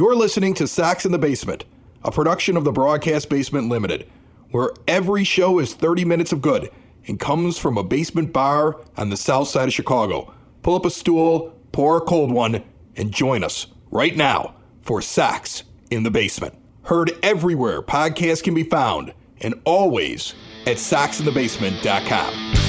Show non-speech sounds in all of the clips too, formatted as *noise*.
You're listening to Sox in the Basement, a production of the Broadcast Basement Limited, where every show is 30 minutes of good and comes from a basement bar on the south side of Chicago. Pull up a stool, pour a cold one, and join us right now for Sox in the Basement. Heard everywhere podcasts can be found and always at soxinthebasement.com.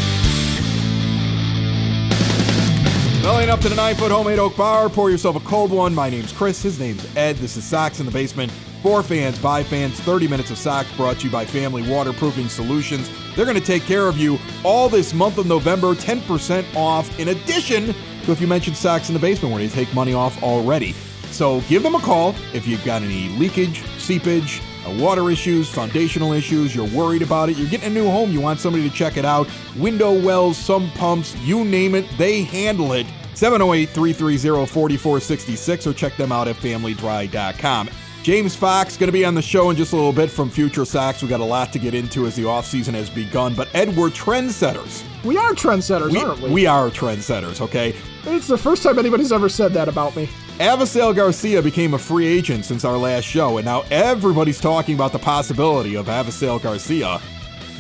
Bellying up to the nine foot homemade oak bar, pour yourself a cold one. My name's Chris, his name's Ed. This is Sox in the Basement. For fans, by fans, 30 minutes of Sox brought to you by Family Waterproofing Solutions. They're going to take care of you all this month of November, 10% off, in addition to if you mention Sox in the Basement, where they take money off already. So give them a call if you've got any leakage, seepage, uh, water issues, foundational issues, you're worried about it, you're getting a new home, you want somebody to check it out, window wells, some pumps, you name it, they handle it. 708 330 4466 or check them out at familydry.com. James Fox going to be on the show in just a little bit from Future Sox. We got a lot to get into as the offseason has begun, but Ed, we're trendsetters. We are trendsetters, We, aren't we? we are trendsetters, okay? It's the first time anybody's ever said that about me. Avisail Garcia became a free agent since our last show, and now everybody's talking about the possibility of Avisail Garcia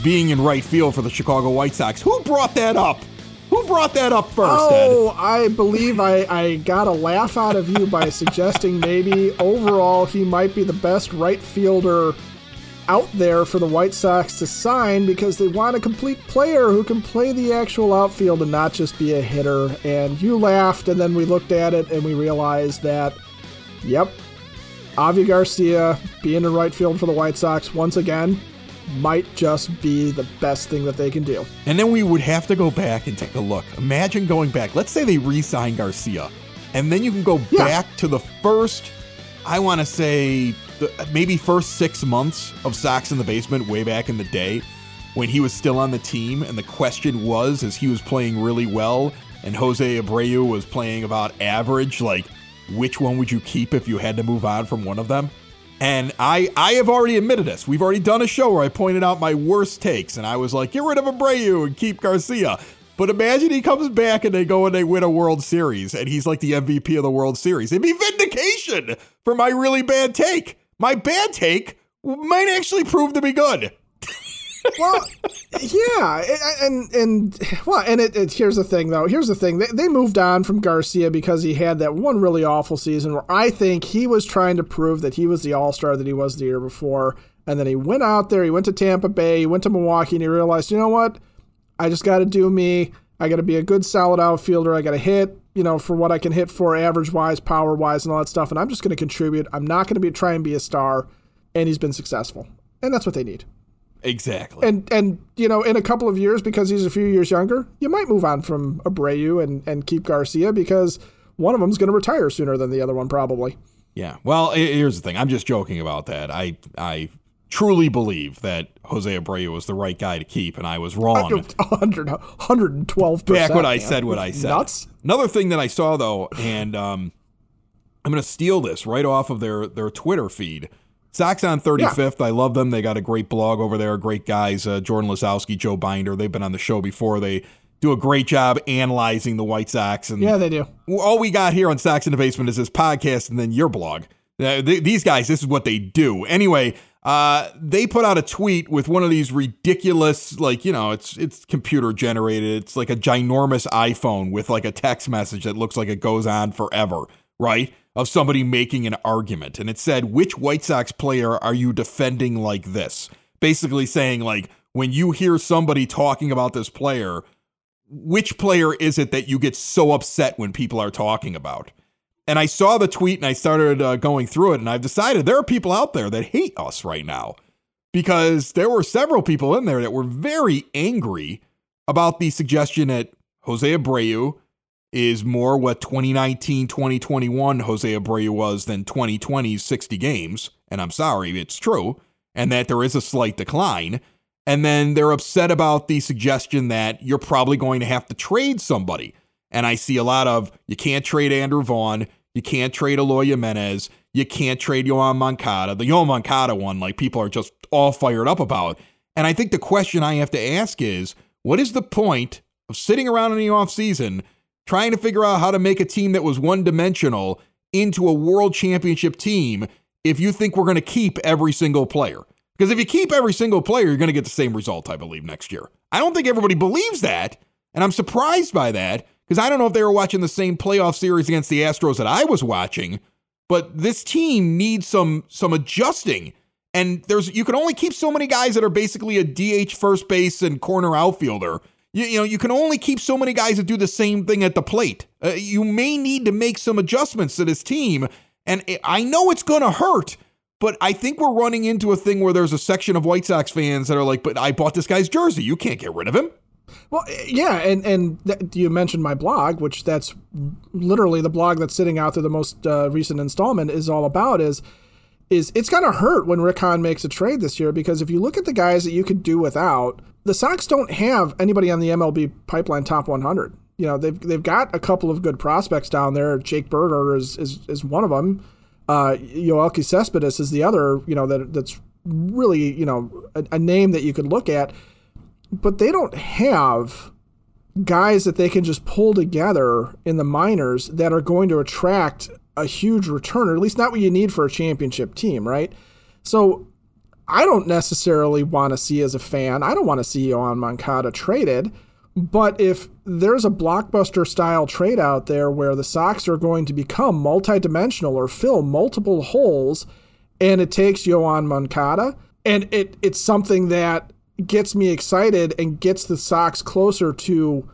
being in right field for the Chicago White Sox. Who brought that up? Who brought that up first, Oh, I believe I, I got a laugh out of you by suggesting maybe overall he might be the best right fielder out there for the White Sox to sign because they want a complete player who can play the actual outfield and not just be a hitter. And you laughed, and then we looked at it and we realized that, yep, Avi Garcia being in right field for the White Sox once again might just be the best thing that they can do. And then we would have to go back and take a look. Imagine going back. Let's say they re sign Garcia, and then you can go Yeah. back to the first, I want to say, the, maybe first six months of Sox in the Basement way back in the day when he was still on the team. And the question was, as he was playing really well and Jose Abreu was playing about average, like, which one would you keep if you had to move on from one of them? And I, I have already admitted this. We've already done a show where I pointed out my worst takes, and I was like, get rid of Abreu and keep Garcia. But imagine he comes back and they go and they win a World Series, and he's like the MVP of the World Series. It'd be vindication for my really bad take. My bad take might actually prove to be good. well, yeah, and and well, and it, it here's the thing though. Here's the thing. They, they moved on from Garcia because he had that one really awful season where I think he was trying to prove that he was the All Star that he was the year before, and then he went out there. He went to Tampa Bay. He went to Milwaukee, and he realized, you know what? I just got to do me. I got to be a good, solid outfielder. I got to hit, you know, for what I can hit for, average wise, power wise, and all that stuff. And I'm just going to contribute. I'm not going to be try and be a star. And he's been successful, and that's what they need. Exactly. And and you know, in a couple of years, because he's a few years younger, you might move on from Abreu and and keep Garcia because one of them's going to retire sooner than the other one, probably. Yeah. Well, here's the thing. I'm just joking about that. I I truly believe that Jose Abreu was the right guy to keep, and I was wrong. 100, 112 Back when I said what I said. Nuts. Another thing that I saw though, and um, I'm going to steal this right off of their their Twitter feed. Sox on 35th. I love them. They got a great blog over there. Great guys. Uh, Jordan Lazowski, Joe Binder. They've been on the show before. They do a great job analyzing the White Sox. And Yeah, they do. all we got here on Sox in the Basement is this podcast and then your blog. Uh, th- these guys, this is what they do. Anyway, uh, they put out a tweet with one of these ridiculous, like you know, it's it's computer generated. It's like a ginormous iPhone with like a text message that looks like it goes on forever, right? Of somebody making an argument, and it said, "Which White Sox player are you defending like this?" Basically saying like when you hear somebody talking about this player, which player is it that you get so upset when people are talking about? And I saw the tweet and I started uh, going through it, and I've decided there are people out there that hate us right now because there were several people in there that were very angry about the suggestion that Jose Abreu is more what 2019 2021 Jose Abreu was than 2020's 60 games. And I'm sorry, it's true. And that there is a slight decline. And then they're upset about the suggestion that you're probably going to have to trade somebody. And I see a lot of you can't trade Andrew Vaughn, you can't trade Eloy Jimenez, you can't trade Yoan Moncada. The Yoan Moncada one, like people are just all fired up about. And I think the question I have to ask is what is the point of sitting around in the offseason trying to figure out how to make a team that was one dimensional into a world championship team if you think we're going to keep every single player. Because if you keep every single player, you're going to get the same result, I believe, next year. I don't think everybody believes that. And I'm surprised by that because I don't know if they were watching the same playoff series against the Astros that I was watching. But this team needs some some adjusting. And there's you can only keep so many guys that are basically a DH first base and corner outfielder. You, you know, you can only keep so many guys that do the same thing at the plate. Uh, you may need to make some adjustments to this team. And I know it's going to hurt, but I think we're running into a thing where there's a section of White Sox fans that are like, but I bought this guy's jersey. You can't get rid of him. Well, yeah, and and th- you mentioned my blog, which that's literally the blog that's sitting out there. The most uh, recent installment is all about is is it's gonna hurt when Rick Hahn makes a trade this year because if you look at the guys that you could do without, the Sox don't have anybody on the MLB pipeline top 100. You know, they've they've got a couple of good prospects down there. Jake Burger is is, is one of them. Uh, Yoelqui Cespedes is the other. You know that that's really you know a, a name that you could look at, but they don't have guys that they can just pull together in the minors that are going to attract a huge return, or at least not what you need for a championship team, right? So I don't necessarily want to see as a fan, I don't want to see Yoan Moncada traded. But if there's a blockbuster style trade out there where the Sox are going to become multidimensional or fill multiple holes, and it takes Yoan Moncada, and it it's something that gets me excited and gets the Sox closer to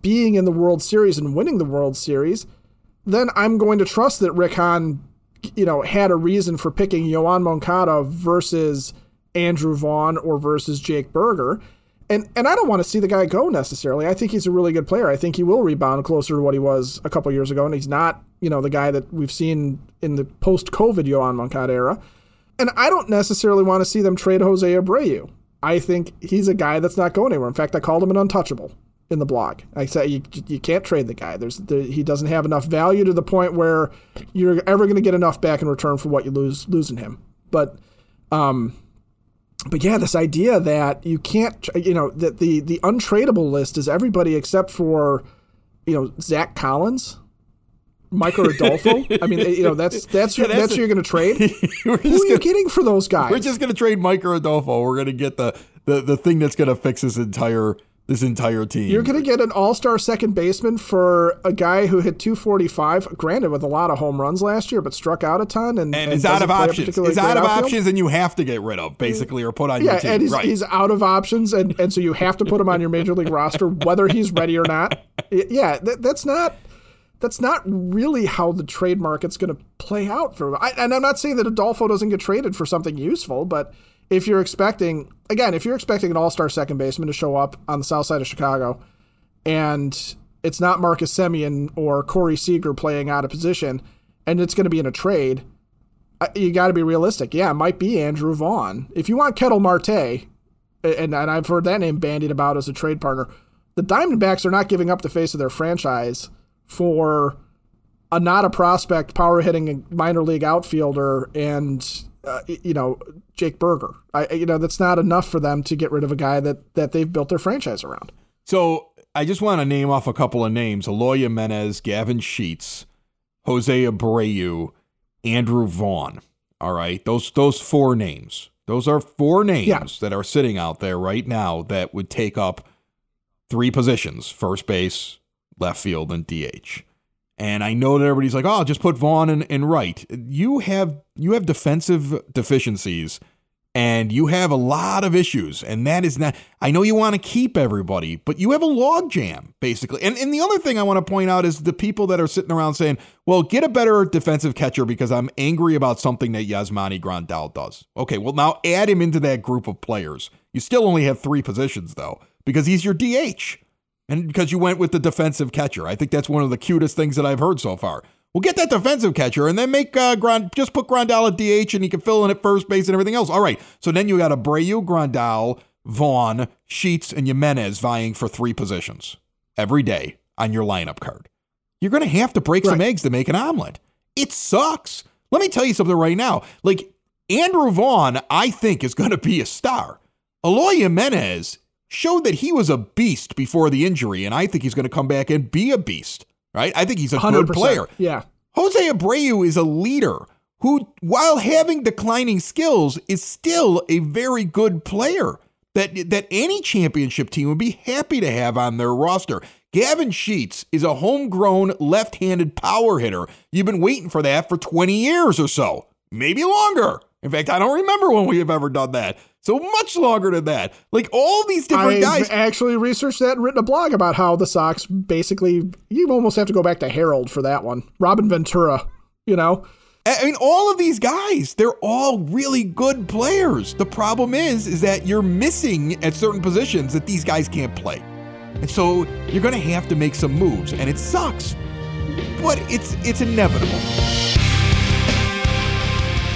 being in the World Series and winning the World Series, then I'm going to trust that Rick Hahn you know, had a reason for picking Yoan Moncada versus Andrew Vaughn or versus Jake Burger. And and I don't want to see the guy go necessarily. I think he's a really good player. I think he will rebound closer to what he was a couple years ago. And he's not, you know, the guy that we've seen in the post-COVID Yoan Moncada era. And I don't necessarily want to see them trade Jose Abreu. I think he's a guy that's not going anywhere. In fact, I called him an untouchable in the blog. I said you, you can't trade the guy. There's there, he doesn't have enough value to the point where you're ever going to get enough back in return for what you lose losing him. But um but yeah, this idea that you can't you know that the the untradeable list is everybody except for you know Zach Collins. Michael Adolfo. *laughs* I mean, you know, that's that's yeah, that's, that's who you're going to trade. *laughs* who are gonna, you getting for those guys? We're just going to trade Michael Adolfo. We're going to get the, the the thing that's going to fix this entire this entire team. You're going to get an all-star second baseman for a guy who hit 245, granted with a lot of home runs last year, but struck out a ton and, and, and is out of options. Is out of outfield. options, and you have to get rid of mm. basically or put on yeah, your team. and he's, right. he's out of options, and and so you have to put him on your major league roster whether he's ready or not. *laughs* Yeah, that, that's not that's not really how the trade market's going to play out for. I, and I'm not saying that Adolfo doesn't get traded for something useful, but if you're expecting again, if you're expecting an all-star second baseman to show up on the south side of Chicago, and it's not Marcus Semien or Corey Seager playing out of position, and it's going to be in a trade, you got to be realistic. Yeah, it might be Andrew Vaughn. If you want Ketel Marte, and, and I've heard that name bandied about as a trade partner, the Diamondbacks are not giving up the face of their franchise for a not a prospect, power hitting minor league outfielder and uh, you know, Jake Burger. I, you know, that's not enough for them to get rid of a guy that that they've built their franchise around. So I just want to name off a couple of names: Eloy Jimenez, Gavin Sheets, Jose Abreu, Andrew Vaughn. All right, those those four names. Those are four names yeah. that are sitting out there right now that would take up three positions: first base, left field, and DH. And I know that everybody's like, "Oh, just put Vaughn in, in right." You have you have defensive deficiencies, and you have a lot of issues, and that is not. I know you want to keep everybody, but you have a logjam basically. And and the other thing I want to point out is the people that are sitting around saying, "Well, get a better defensive catcher because I'm angry about something that Yasmani Grandal does." Okay, well now add him into that group of players. You still only have three positions though, because he's your DH and because you went with the defensive catcher. I think that's one of the cutest things that I've heard so far. We'll get that defensive catcher and then make uh, Grand, just put Grandal at DH and he can fill in at first base and everything else. All right. So then you got Abreu, Grandal, Vaughn, Sheets, and Jimenez vying for three positions every day on your lineup card. You're going to have to break right. some eggs to make an omelet. It sucks. Let me tell you something right now. Like Andrew Vaughn, I think is going to be a star. Eloy Jimenez showed that he was a beast before the injury, and I think he's going to come back and be a beast. Right? I think he's a 100%. good player. Yeah. Jose Abreu is a leader who, while having declining skills, is still a very good player that, that any championship team would be happy to have on their roster. Gavin Sheets is a homegrown left handed power hitter. You've been waiting for that for 20 years or so, maybe longer. In fact, I don't remember when we have ever done that. So much longer than that. Like all these different I've guys. actually researched that and written a blog about how the Sox basically, you almost have to go back to Harold for that one. Robin Ventura, you know? I mean, all of these guys, they're all really good players. The problem is, is that you're missing at certain positions that these guys can't play. And so you're gonna have to make some moves, and it sucks. But it's it's inevitable.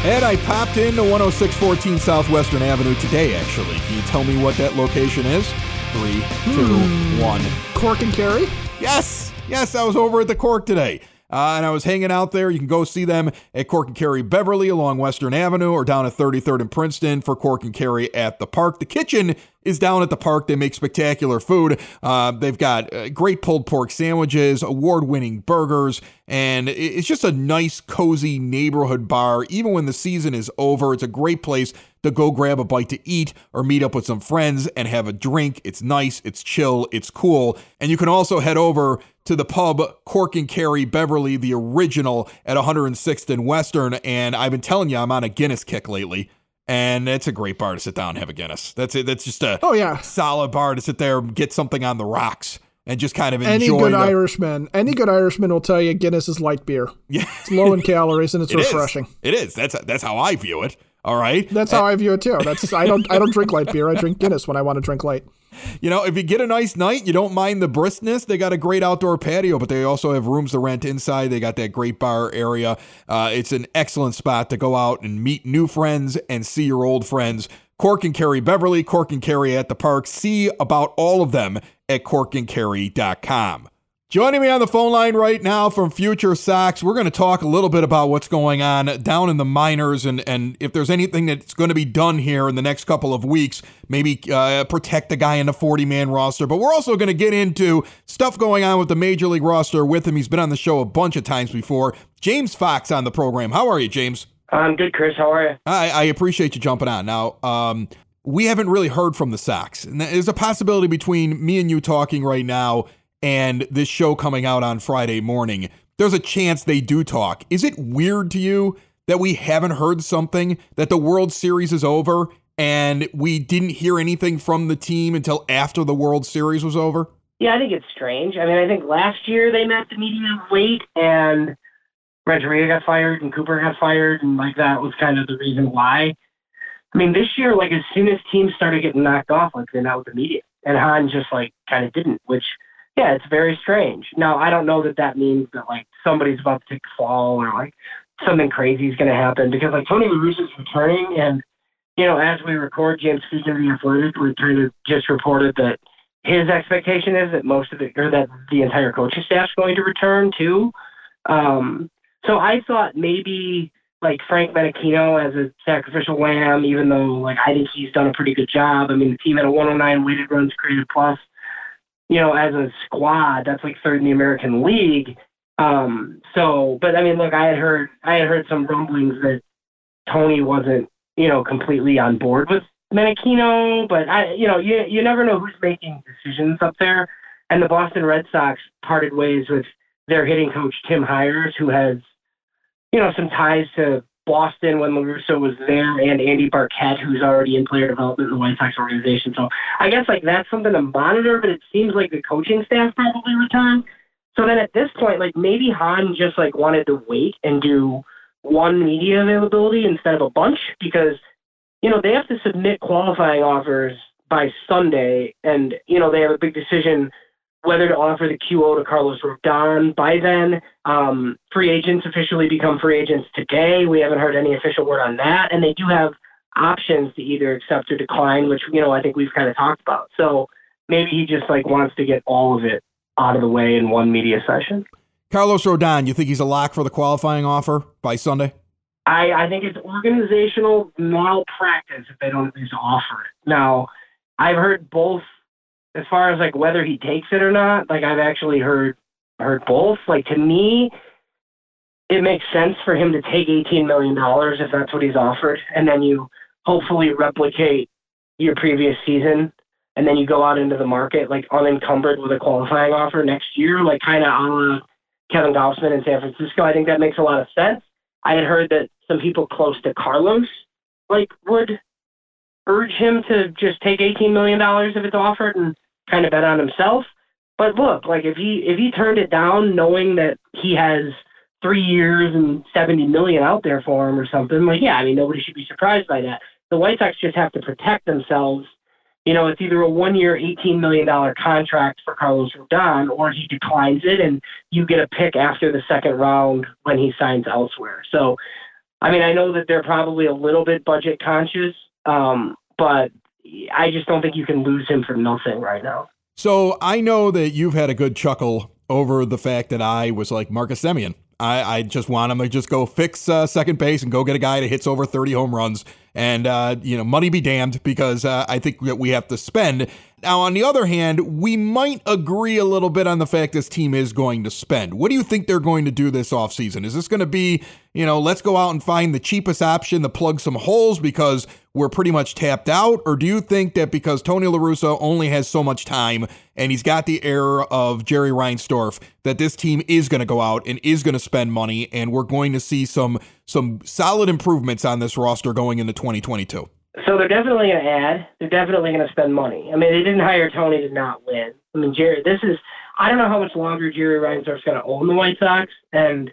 Ed, I popped into 10614 Southwestern Avenue today, actually. Can you tell me what that location is? Three, two, one. Cork and Kerry? Yes, yes, I was over at the Cork today. Uh, and I was hanging out there. You can go see them at Cork and Kerry Beverly along Western Avenue or down at 33rd and Princeton for Cork and Kerry at the park. The kitchen is down at the park. They make spectacular food. Uh, they've got uh, great pulled pork sandwiches, award winning burgers, and it's just a nice, cozy neighborhood bar. Even when the season is over, it's a great place to go grab a bite to eat or meet up with some friends and have a drink. It's nice, it's chill, it's cool. And you can also head over to the pub Cork and Kerry Beverly, the original at 106th and Western. And I've been telling you, I'm on a Guinness kick lately. And it's a great bar to sit down and have a Guinness. That's it. That's just a oh yeah solid bar to sit there and get something on the rocks and just kind of enjoy. Any good the, Irishman, any good Irishman will tell you Guinness is light beer. Yeah, it's low in *laughs* calories and it's it refreshing. Is. It is. That's that's how I view it. All right. That's how I view it too. That's I don't I don't drink light beer. I drink Guinness when I want to drink light. You know, if you get a nice night, you don't mind the briskness. They got a great outdoor patio, but they also have rooms to rent inside. They got that great bar area. Uh, it's an excellent spot to go out and meet new friends and see your old friends. Cork and Kerry Beverly, Cork and Kerry at the park. See about all of them at corkandkerry.com. Joining me on the phone line right now from Future Sox, we're going to talk a little bit about what's going on down in the minors and, and if there's anything that's going to be done here in the next couple of weeks, maybe uh, protect the guy in the 40 man roster. But we're also going to get into stuff going on with the Major League roster with him. He's been on the show a bunch of times before. James Fox on the program. How are you, James? I'm good, Chris. How are you? I, I appreciate you jumping on. Now, um, we haven't really heard from the Sox. And there's a possibility between me and you talking right now and this show coming out on Friday morning, there's a chance they do talk. Is it weird to you that we haven't heard something, that the World Series is over, and we didn't hear anything from the team until after the World Series was over? Yeah, I think it's strange. I mean, I think last year they met the media late, and Renteria got fired, and Cooper got fired, and like that was kind of the reason why. I mean, this year, like as soon as teams started getting knocked off, like they met with the media, and Hahn just like kind of didn't, which yeah, it's very strange. Now, I don't know that that means that like somebody's about to fall or like something crazy is going to happen because like Tony La Russa's returning and you know as we record, James Speaking of the Athletic, of just reported that his expectation is that most of the or that the entire coaching staff's going to return too. Um, so I thought maybe like Frank Menechino as a sacrificial lamb, even though like I think he's done a pretty good job. I mean, the team had a 109 weighted runs created plus you know, as a squad, that's like third in the American League. Um, so, but I mean, look, I had heard, I had heard some rumblings that Tony wasn't, you know, completely on board with Menechino, but I, you know, you you never know who's making decisions up there. And the Boston Red Sox parted ways with their hitting coach Tim Hyers, who has, you know, some ties to Boston when La Russa was there, and Andy Barkett, who's already in player development in the White Sox organization. So I guess like that's something to monitor, but it seems like the coaching staff probably returned. So then at this point, like maybe Hahn just like wanted to wait and do one media availability instead of a bunch because you know they have to submit qualifying offers by Sunday, and you know they have a big decision whether to offer the QO to Carlos Rodon by then. Um, free agents officially become free agents today. We haven't heard any official word on that, and they do have options to either accept or decline, which you know I think we've kind of talked about. So maybe he just like wants to get all of it out of the way in one media session. Carlos Rodon, you think he's a lock for the qualifying offer by Sunday? I, I think it's organizational malpractice if they don't at least offer it. Now, I've heard both as far as like whether he takes it or not, like I've actually heard heard both. Like to me, it makes sense for him to take $18 million if that's what he's offered. And then you hopefully replicate your previous season. And then you go out into the market like unencumbered with a qualifying offer next year, like kind of on Kevin Gausman in San Francisco. I think that makes a lot of sense. I had heard that some people close to Carlos like would urge him to just take $18 million if it's offered and kind of bet on himself. But look, like if he if he turned it down knowing that he has three years and 70 million out there for him or something, like yeah, I mean nobody should be surprised by that. The White Sox just have to protect themselves. You know, it's either a one year, $18 million contract for Carlos Rodon, or he declines it and you get a pick after the second round when he signs elsewhere. So, I mean, I know that they're probably a little bit budget conscious, um, but I just don't think you can lose him for nothing right now. So I know that you've had a good chuckle over the fact that I was like Marcus Semien. I, I just want him to just go fix uh, second base and go get a guy that hits over 30 home runs. And, uh, you know, money be damned because uh, I think that we have to spend. Now, on the other hand, we might agree a little bit on the fact this team is going to spend. What do you think they're going to do this offseason? Is this going to be, you know, let's go out and find the cheapest option to plug some holes because we're pretty much tapped out? Or do you think that because Tony LaRussa only has so much time and he's got the air of Jerry Reinsdorf, that this team is going to go out and is going to spend money and we're going to see some some solid improvements on this roster going into 2022? So they're definitely going to add. They're definitely going to spend money. I mean, they didn't hire Tony to not win. I mean, Jerry, this is, I don't know how much longer Jerry Reinsdorf's going to own the White Sox. And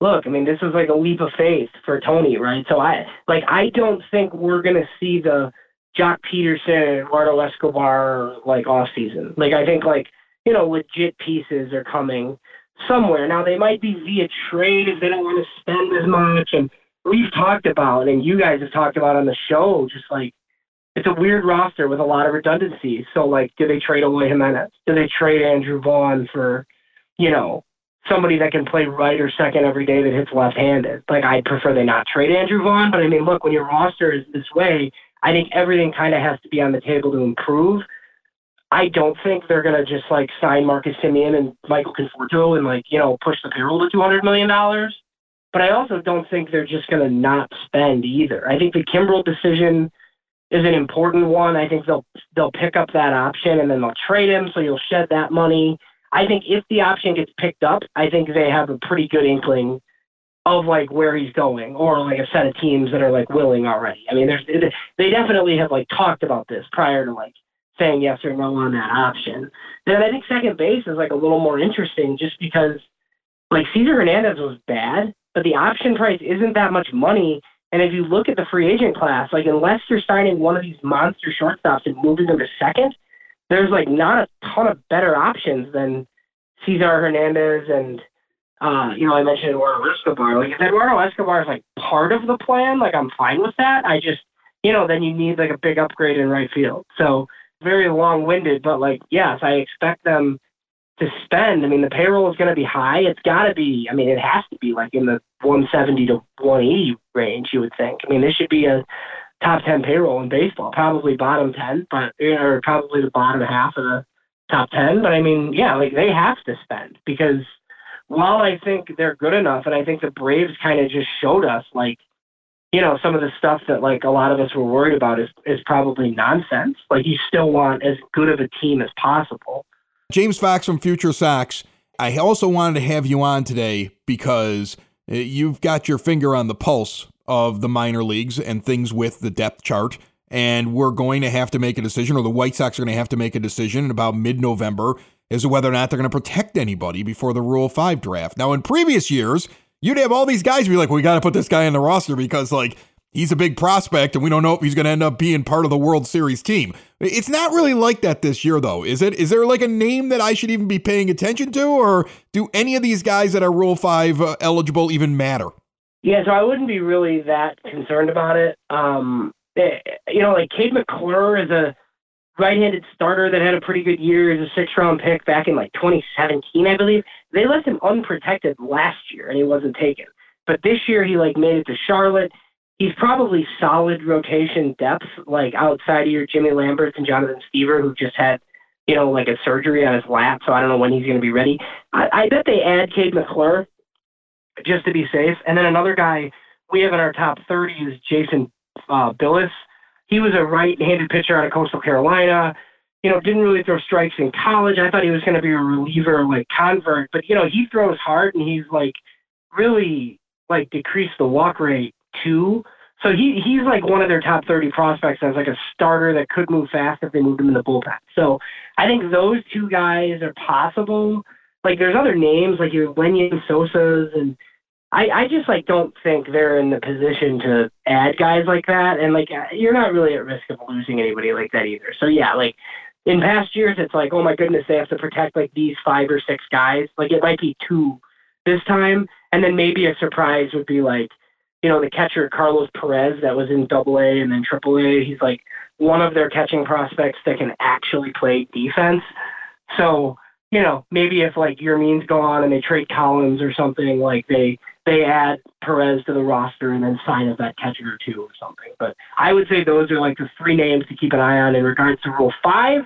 look, I mean, this is like a leap of faith for Tony, right? So I, like, I don't think we're to see the Joc Pederson, Eduardo Escobar, like, off season. Like, I think, like, you know, legit pieces are coming somewhere. Now, they might be via trade if they don't want to spend as much. And, we've talked about, and you guys have talked about on the show, just like it's a weird roster with a lot of redundancies. So, like, do they trade away Jimenez? Do they trade Andrew Vaughn for, you know, somebody that can play right or second every day that hits left-handed? Like, I'd prefer they not trade Andrew Vaughn, but I mean, look, when your roster is this way, I think everything kind of has to be on the table to improve. I don't think they're gonna just like sign Marcus Semien and Michael Conforto and like you know push the payroll to two hundred million dollars. But I also don't think they're just going to not spend either. I think the Kimbrel decision is an important one. I think they'll they'll pick up that option and then they'll trade him, so you'll shed that money. I think if the option gets picked up, I think they have a pretty good inkling of like where he's going, or like a set of teams that are like willing already. I mean, there's they definitely have like talked about this prior to like saying yes or no on that option. Then I think second base is like a little more interesting, just because like Cesar Hernandez was bad, but the option price isn't that much money. And if you look at the free agent class, like unless you're signing one of these monster shortstops and moving them to second, there's like not a ton of better options than Cesar Hernandez and uh, you know, I mentioned Eduardo Escobar. Like if Eduardo Escobar is like part of the plan, like I'm fine with that. I just you know, then you need like a big upgrade in right field. So very long winded, but like yes, I expect them to spend. I mean, the payroll is going to be high. It's got to be. I mean, it has to be like in the 170 to 180 range. You would think. I mean, this should be a top 10 payroll in baseball. Probably bottom 10, but or probably the bottom half of the top 10. But I mean, yeah, like they have to spend because while I think they're good enough, and I think the Braves kind of just showed us like. You know, some of the stuff that like a lot of us were worried about is is probably nonsense. Like you still want as good of a team as possible James Fox from Future Sox. I also wanted to have you on today because uh, you've got your finger on the pulse of the minor leagues and things with the depth chart. And we're going to have to make a decision, or the White Sox are going to have to make a decision in about mid November as to whether or not they're going to protect anybody before the Rule 5 draft. Now, in previous years, you'd have all these guys be like, we got to put this guy in the roster because, like, he's a big prospect and we don't know if he's going to end up being part of the World Series team. It's not really like that this year, though, is it? Is there like a name that I should even be paying attention to, or do any of these guys that are Rule 5 uh, eligible even matter? Yeah, so I wouldn't be really that concerned about it. Um, it, eh, you know, like Kade McClure is a right-handed starter that had a pretty good year as a six-round pick back in like 2017, I believe. They left him unprotected last year, and he wasn't taken. But this year, he like made it to Charlotte he's probably solid rotation depth, like outside of your Jimmy Lamberts and Jonathan Stiever, who just had, you know, like a surgery on his lap, so I don't know when he's going to be ready. I, I bet they add Kade McClure just to be safe. And then another guy we have in our top 30 is Jason uh, Bilous. He was a right-handed pitcher out of Coastal Carolina. You know, didn't really throw strikes in college. I thought he was going to be a reliever, like convert, but you know, he throws hard and he's like really like decreased the walk rate too. So he he's like one of their top 30 prospects as like a starter that could move fast if they moved him in the bullpen. So I think those two guys are possible. Like there's other names like your Lenyn Sosa's and I, I just like don't think they're in the position to add guys like that, and like uh, you're not really at risk of losing anybody like that either. So yeah, like in past years, it's like oh my goodness, they have to protect like these five or six guys. Like it might be two this time, and then maybe a surprise would be like you know the catcher Carlos Perez that was in Double A and then Triple A. He's like one of their catching prospects that can actually play defense. So you know maybe if like your means go on and they trade Collins or something, like they they add Perez to the roster and then sign a vet catcher or two or something. But I would say those are like the three names to keep an eye on in regards to Rule Five.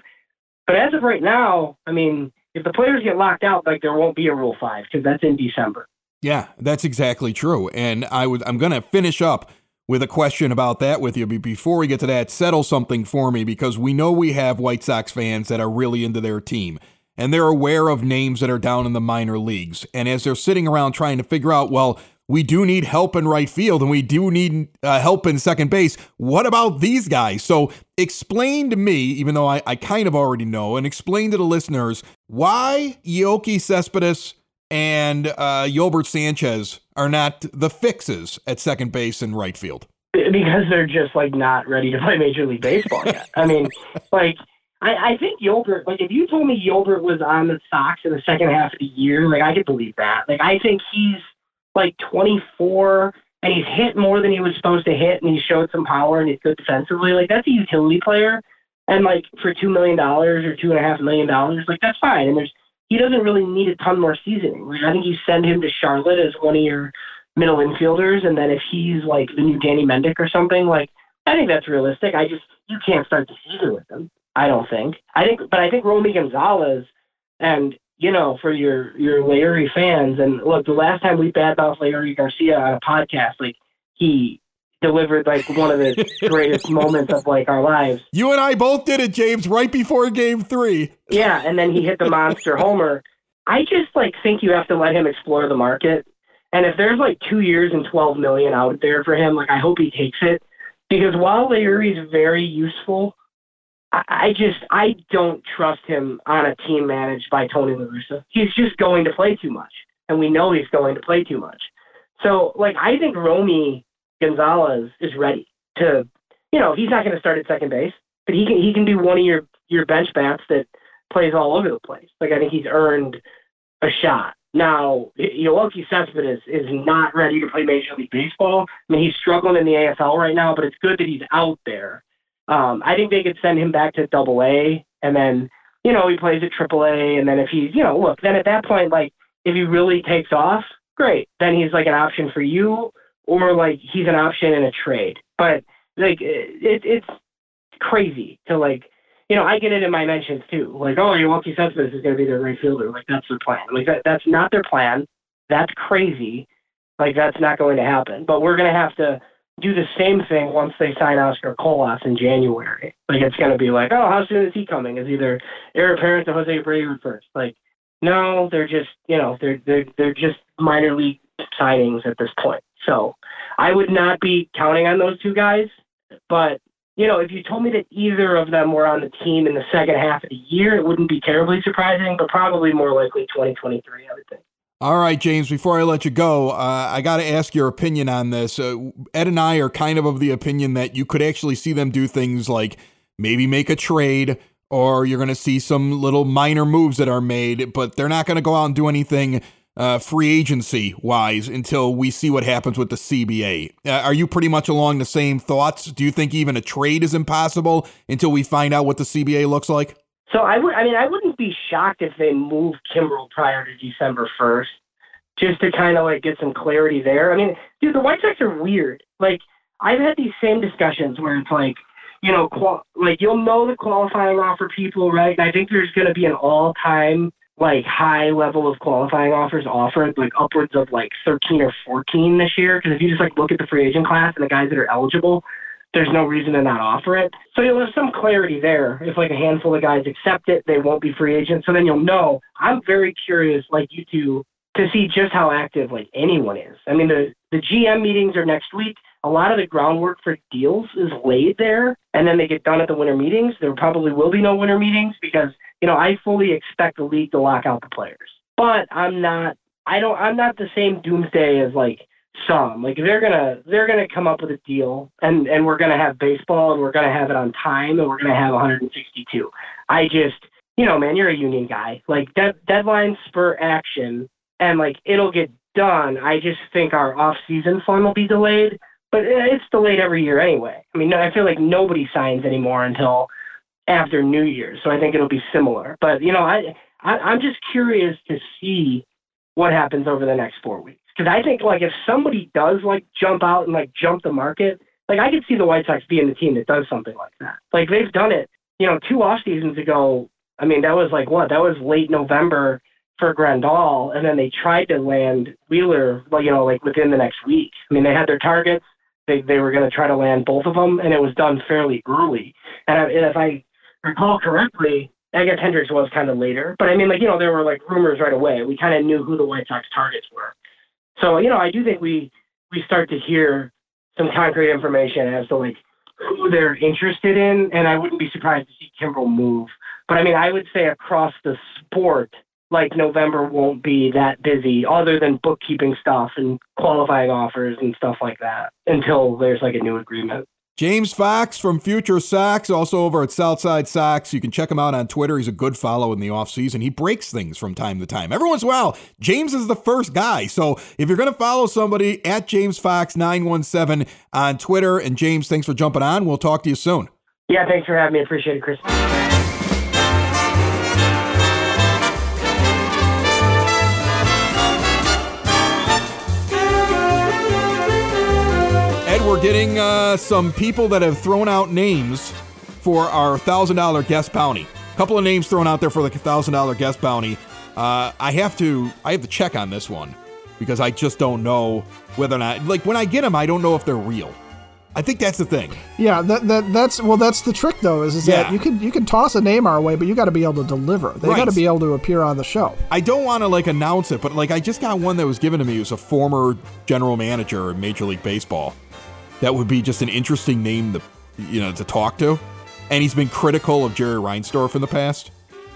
But as of right now, I mean, if the players get locked out, like there won't be a Rule Five because that's in December. Yeah, that's exactly true. And I would I'm going to finish up with a question about that with you. But before we get to that, settle something for me because we know we have White Sox fans that are really into their team and they're aware of names that are down in the minor leagues. And as they're sitting around trying to figure out, well, we do need help in right field and we do need uh, help in second base. What about these guys? So explain to me, even though I, I kind of already know, and explain to the listeners why Yoki Cespedes and uh, Yolbert Sanchez are not the fixes at second base and right field. Because they're just like not ready to play Major League Baseball yet. I mean, *laughs* like I, I think Yolbert, like if you told me Yolbert was on the Sox in the second half of the year, like I could believe that. Like I think he's like 24 and he's hit more than he was supposed to hit and he showed some power and he's good defensively. Like that's a utility player. And like for two million dollars or two and a half million dollars, like that's fine. And there's he doesn't really need a ton more seasoning. Like I think you send him to Charlotte as one of your middle infielders, and then if he's like the new Danny Mendick or something, like I think that's realistic. I just you can't start the season with him. I don't think. I think, but I think Romy Gonzalez, and you know, for your your Leury fans, and look, the last time we badmouthed Leury Garcia on a podcast, like he delivered like one of the *laughs* greatest moments of like our lives. You and I both did it, James, right before Game Three. Yeah, and then he hit the monster homer. I just like think you have to let him explore the market. And if there's like two years and twelve million out there for him, like I hope he takes it. Because while Leury's very useful, I just I don't trust him on a team managed by Tony La Russa. He's just going to play too much, and we know he's going to play too much. So, like, I think Romy Gonzalez is ready to, you know, he's not going to start at second base, but he can he can be one of your your bench bats that plays all over the place. Like, I think he's earned a shot. Now, Yoelqui Cespedes is not ready to play Major League Baseball. I mean, he's struggling in the AFL right now, but it's good that he's out there um, I think they could send him back to Double A, and then you know he plays at Triple A, and then if he's you know look, then at that point, like if he really takes off, great, then he's like an option for you, or like he's an option in a trade. But like it, it's crazy to like you know, I get it in my mentions too. Like, oh, Yoelqui Cespedes is going to be their right fielder. Like, that's their plan. Like, that, that's not their plan. That's crazy. Like, that's not going to happen. But we're going to have to do the same thing once they sign Oscar Colas in January. Like it's going to be like, oh, how soon is he coming? Is either heir apparent to Jose Abreu first? Like, no, they're just you know they're they're they're just minor league signings at this point. So I would not be counting on those two guys. But you know, if you told me that either of them were on the team in the second half of the year, it wouldn't be terribly surprising, but probably more likely 2023, I would think. All right, James, before I let you go, uh, I got to ask your opinion on this. Uh, Ed and I are kind of of the opinion that you could actually see them do things like maybe make a trade or you're going to see some little minor moves that are made, but they're not going to go out and do anything uh, free agency wise until we see what happens with the CBA. Uh, are you pretty much along the same thoughts? Do you think even a trade is impossible until we find out what the CBA looks like? So I would, I mean, I wouldn't be shocked if they move Kimbrel prior to December first, just to kind of like get some clarity there. I mean, dude, the White Sox are weird. Like I've had these same discussions where it's like, you know, qual- like you'll know the qualifying offer people, right? And I think there's going to be an all-time like high level of qualifying offers offered, like upwards of like 13 or 14 this year. Because if you just like look at the free agent class and the guys that are eligible, there's no reason to not offer it. So you'll have some clarity there. If like a handful of guys accept it, they won't be free agents. So then you'll know. I'm very curious, like you two, to see just how active like anyone is. I mean, the the GM meetings are next week. A lot of the groundwork for deals is laid there, and then they get done at the winter meetings. There probably will be no winter meetings because you know I fully expect the league to lock out the players. But I'm not. I don't. I'm not the same doomsday as like some. Like they're gonna they're gonna come up with a deal, and and we're gonna have baseball, and we're gonna have it on time, and we're gonna have 162. I just you know, man, you're a union guy. Like de- deadlines spur action and like it'll get done. I just think our off-season fun will be delayed, but it's delayed every year anyway. I mean, I feel like nobody signs anymore until after New Year's, so I think it'll be similar. But you know, I, I I'm just curious to see what happens over the next four weeks because I think like if somebody does like jump out and like jump the market, like I could see the White Sox being the team that does something like that. Like they've done it, you know, two off seasons ago. I mean, that was like what? That was late November for Grandal, and then they tried to land Wheeler, Well, you know, like within the next week. I mean, they had their targets. They they were going to try to land both of them, and it was done fairly early. And, I, and if I recall correctly, I guess Hendriks was kind of later, but I mean, like you know, there were like rumors right away. We kind of knew who the White Sox targets were. So you know, I do think we we start to hear some concrete information as to like who they're interested in, and I wouldn't be surprised to see Kimbrel move. But I mean, I would say across the sport, like November won't be that busy other than bookkeeping stuff and qualifying offers and stuff like that until there's like a new agreement. James Fox from Future Sox, also over at Southside Sox. You can check him out on Twitter. He's a good follow in the offseason. He breaks things from time to time. Every once in a while, James is the first guy. So if you're going to follow somebody at James Fox917 on Twitter, and James, thanks for jumping on. We'll talk to you soon. Yeah, thanks for having me. Appreciate it, Chris. We're getting uh, some people that have thrown out names for our thousand dollar guest bounty. A couple of names thrown out there for the thousand dollar guest bounty. Uh, I have to I have to check on this one because I just don't know whether or not like when I get them I don't know if they're real. I think that's the thing. Yeah, that, that that's well, that's the trick though. Is, is yeah. that you can you can toss a name our way, but you got to be able to deliver. They right. got to be able to appear on the show. I don't want to like announce it, but like I just got one that was given to me. It was a former general manager in Major League Baseball, that would be just an interesting name to you know to talk to. And he's been critical of Jerry Reinsdorf in the past.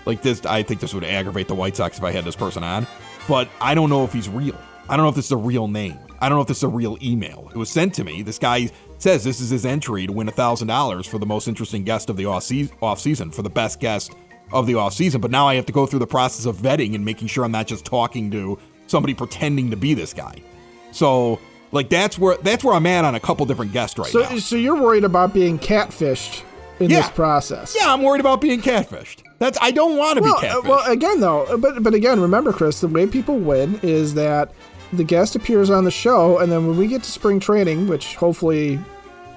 Like this, I think this would aggravate the White Sox if I had this person on. But I don't know if he's real. I don't know if this is a real name. I don't know if this is a real email. It was sent to me. This guy says this is his entry to win $1,000 for the most interesting guest of the off season, for the best guest of the off season. But now I have to go through the process of vetting and making sure I'm not just talking to somebody pretending to be this guy. So like that's where that's where I'm at on a couple different guests right so, now. So you're worried about being catfished in yeah. this process? Yeah, I'm worried about being catfished. That's I don't want to well, be uh, catfished. well, again though, uh, but but again, remember, Chris, the way people win is that the guest appears on the show, and then when we get to spring training, which hopefully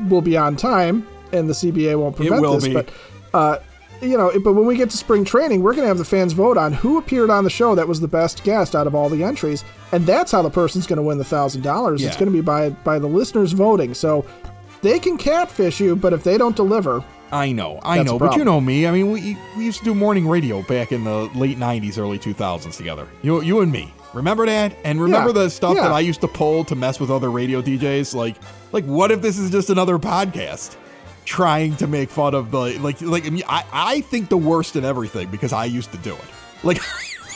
will be on time, and the CBA won't prevent this, be. but uh, you know, but when we get to spring training, we're going to have the fans vote on who appeared on the show that was the best guest out of all the entries, and that's how the person's going to win the thousand dollars. It's going to be by by the listeners voting. So they can catfish you, but if they don't deliver, I know, I know, but you know me. I mean, we, we used to do morning radio back in the late '90s, early 2000s together. You you and me. Remember that? And remember yeah, the stuff yeah. that I used to pull to mess with other radio DJs? Like, like what if this is just another podcast? Trying to make fun of the like like I, mean I think the worst in everything because I used to do it. Like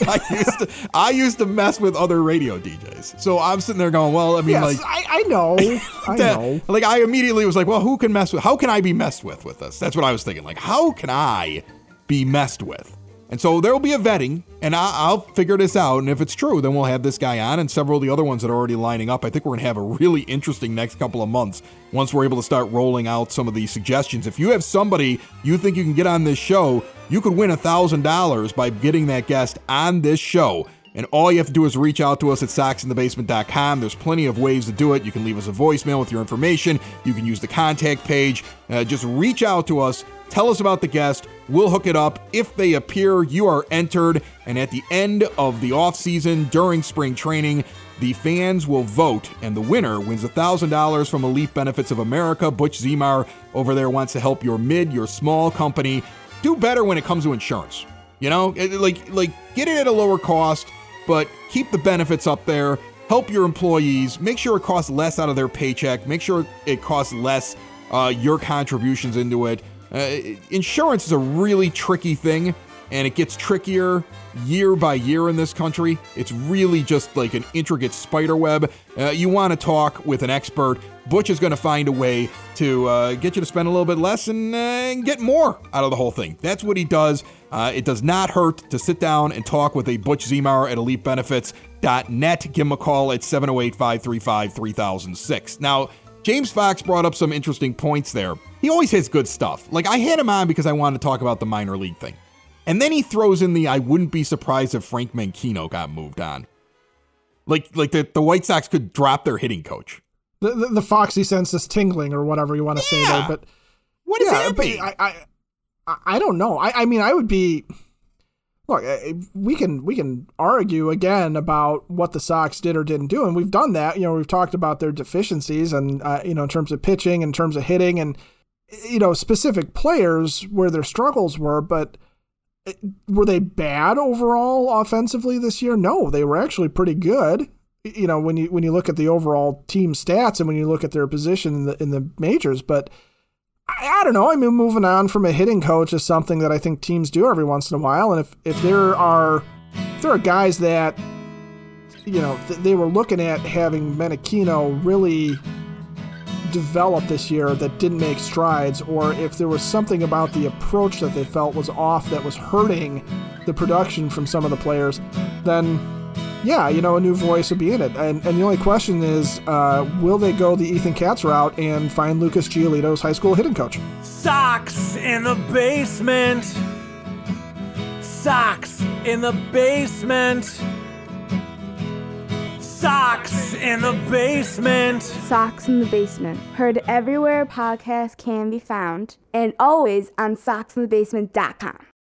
*laughs* I used to I used to mess with other radio DJs. So I'm sitting there going, well, I mean, yes, like I, I know, *laughs* I know. Like I immediately was like, well, who can mess with? How can I be messed with with this? That's what I was thinking. Like, how can I be messed with? And so there will be a vetting, and I, will figure this out. And if it's true, then we'll have this guy on and several of the other ones that are already lining up. I think we're going to have a really interesting next couple of months once we're able to start rolling out some of these suggestions. If you have somebody you think you can get on this show, you could win $1,000 by getting that guest on this show. And all you have to do is reach out to us at soxinthebasement.com. There's plenty of ways to do it. You can leave us a voicemail with your information. You can use the contact page. Uh, just reach out to us Tell us about the guest. We'll hook it up. If they appear, you are entered. And at the end of the offseason, during spring training, the fans will vote, and the winner wins $1,000 from Elite Benefits of America. Butch Zemar over there wants to help your mid, your small company do better when it comes to insurance. You know, like like get it at a lower cost, but keep the benefits up there. Help your employees. Make sure it costs less out of their paycheck. Make sure it costs less uh, your contributions into it. Uh, insurance is a really tricky thing, and it gets trickier year by year in this country. It's really just like an intricate spider web. Uh, you want to talk with an expert. Butch is going to find a way to uh, get you to spend a little bit less and, uh, and, get more out of the whole thing. That's what he does. Uh, it does not hurt to sit down and talk with a Butch Zemar at EliteBenefits.net. Give him a call at 708 535 3006. Now, James Fox brought up some interesting points there. He always has good stuff. Like, I had him on because I wanted to talk about the minor league thing. And then he throws in the I wouldn't be surprised if Frank Menechino got moved on. Like like the, the White Sox could drop their hitting coach. The, the, the Foxy sense is tingling or whatever you want to yeah. say there, but what does yeah, that mean? I, I I don't know. I, I mean I would be look, eh, eh, we can we can argue again about what the Sox did or didn't do, and we've done that. You know, we've talked about their deficiencies, and uh, you know, in terms of pitching, in terms of hitting, and eh, you know, specific players where their struggles were. But were they bad overall offensively this year? No, they were actually pretty good. You know, when you when you look at the overall team stats and when you look at their position in the in the majors, but I, I don't know. I mean, moving on from a hitting coach is something that I think teams do every once in a while. And if if there are if there are guys that you know th- they were looking at having Menechino really develop this year that didn't make strides, or if there was something about the approach that they felt was off that was hurting the production from some of the players, then yeah, you know, a new voice would be in it. And, and the only question is, uh, will they go the Ethan Katz route and find Lucas Giolito's high school hitting coach? Sox in the basement. Sox in the basement. Sox in the basement. Sox in the basement. Heard everywhere podcasts can be found, and always on soxinthebasement.com.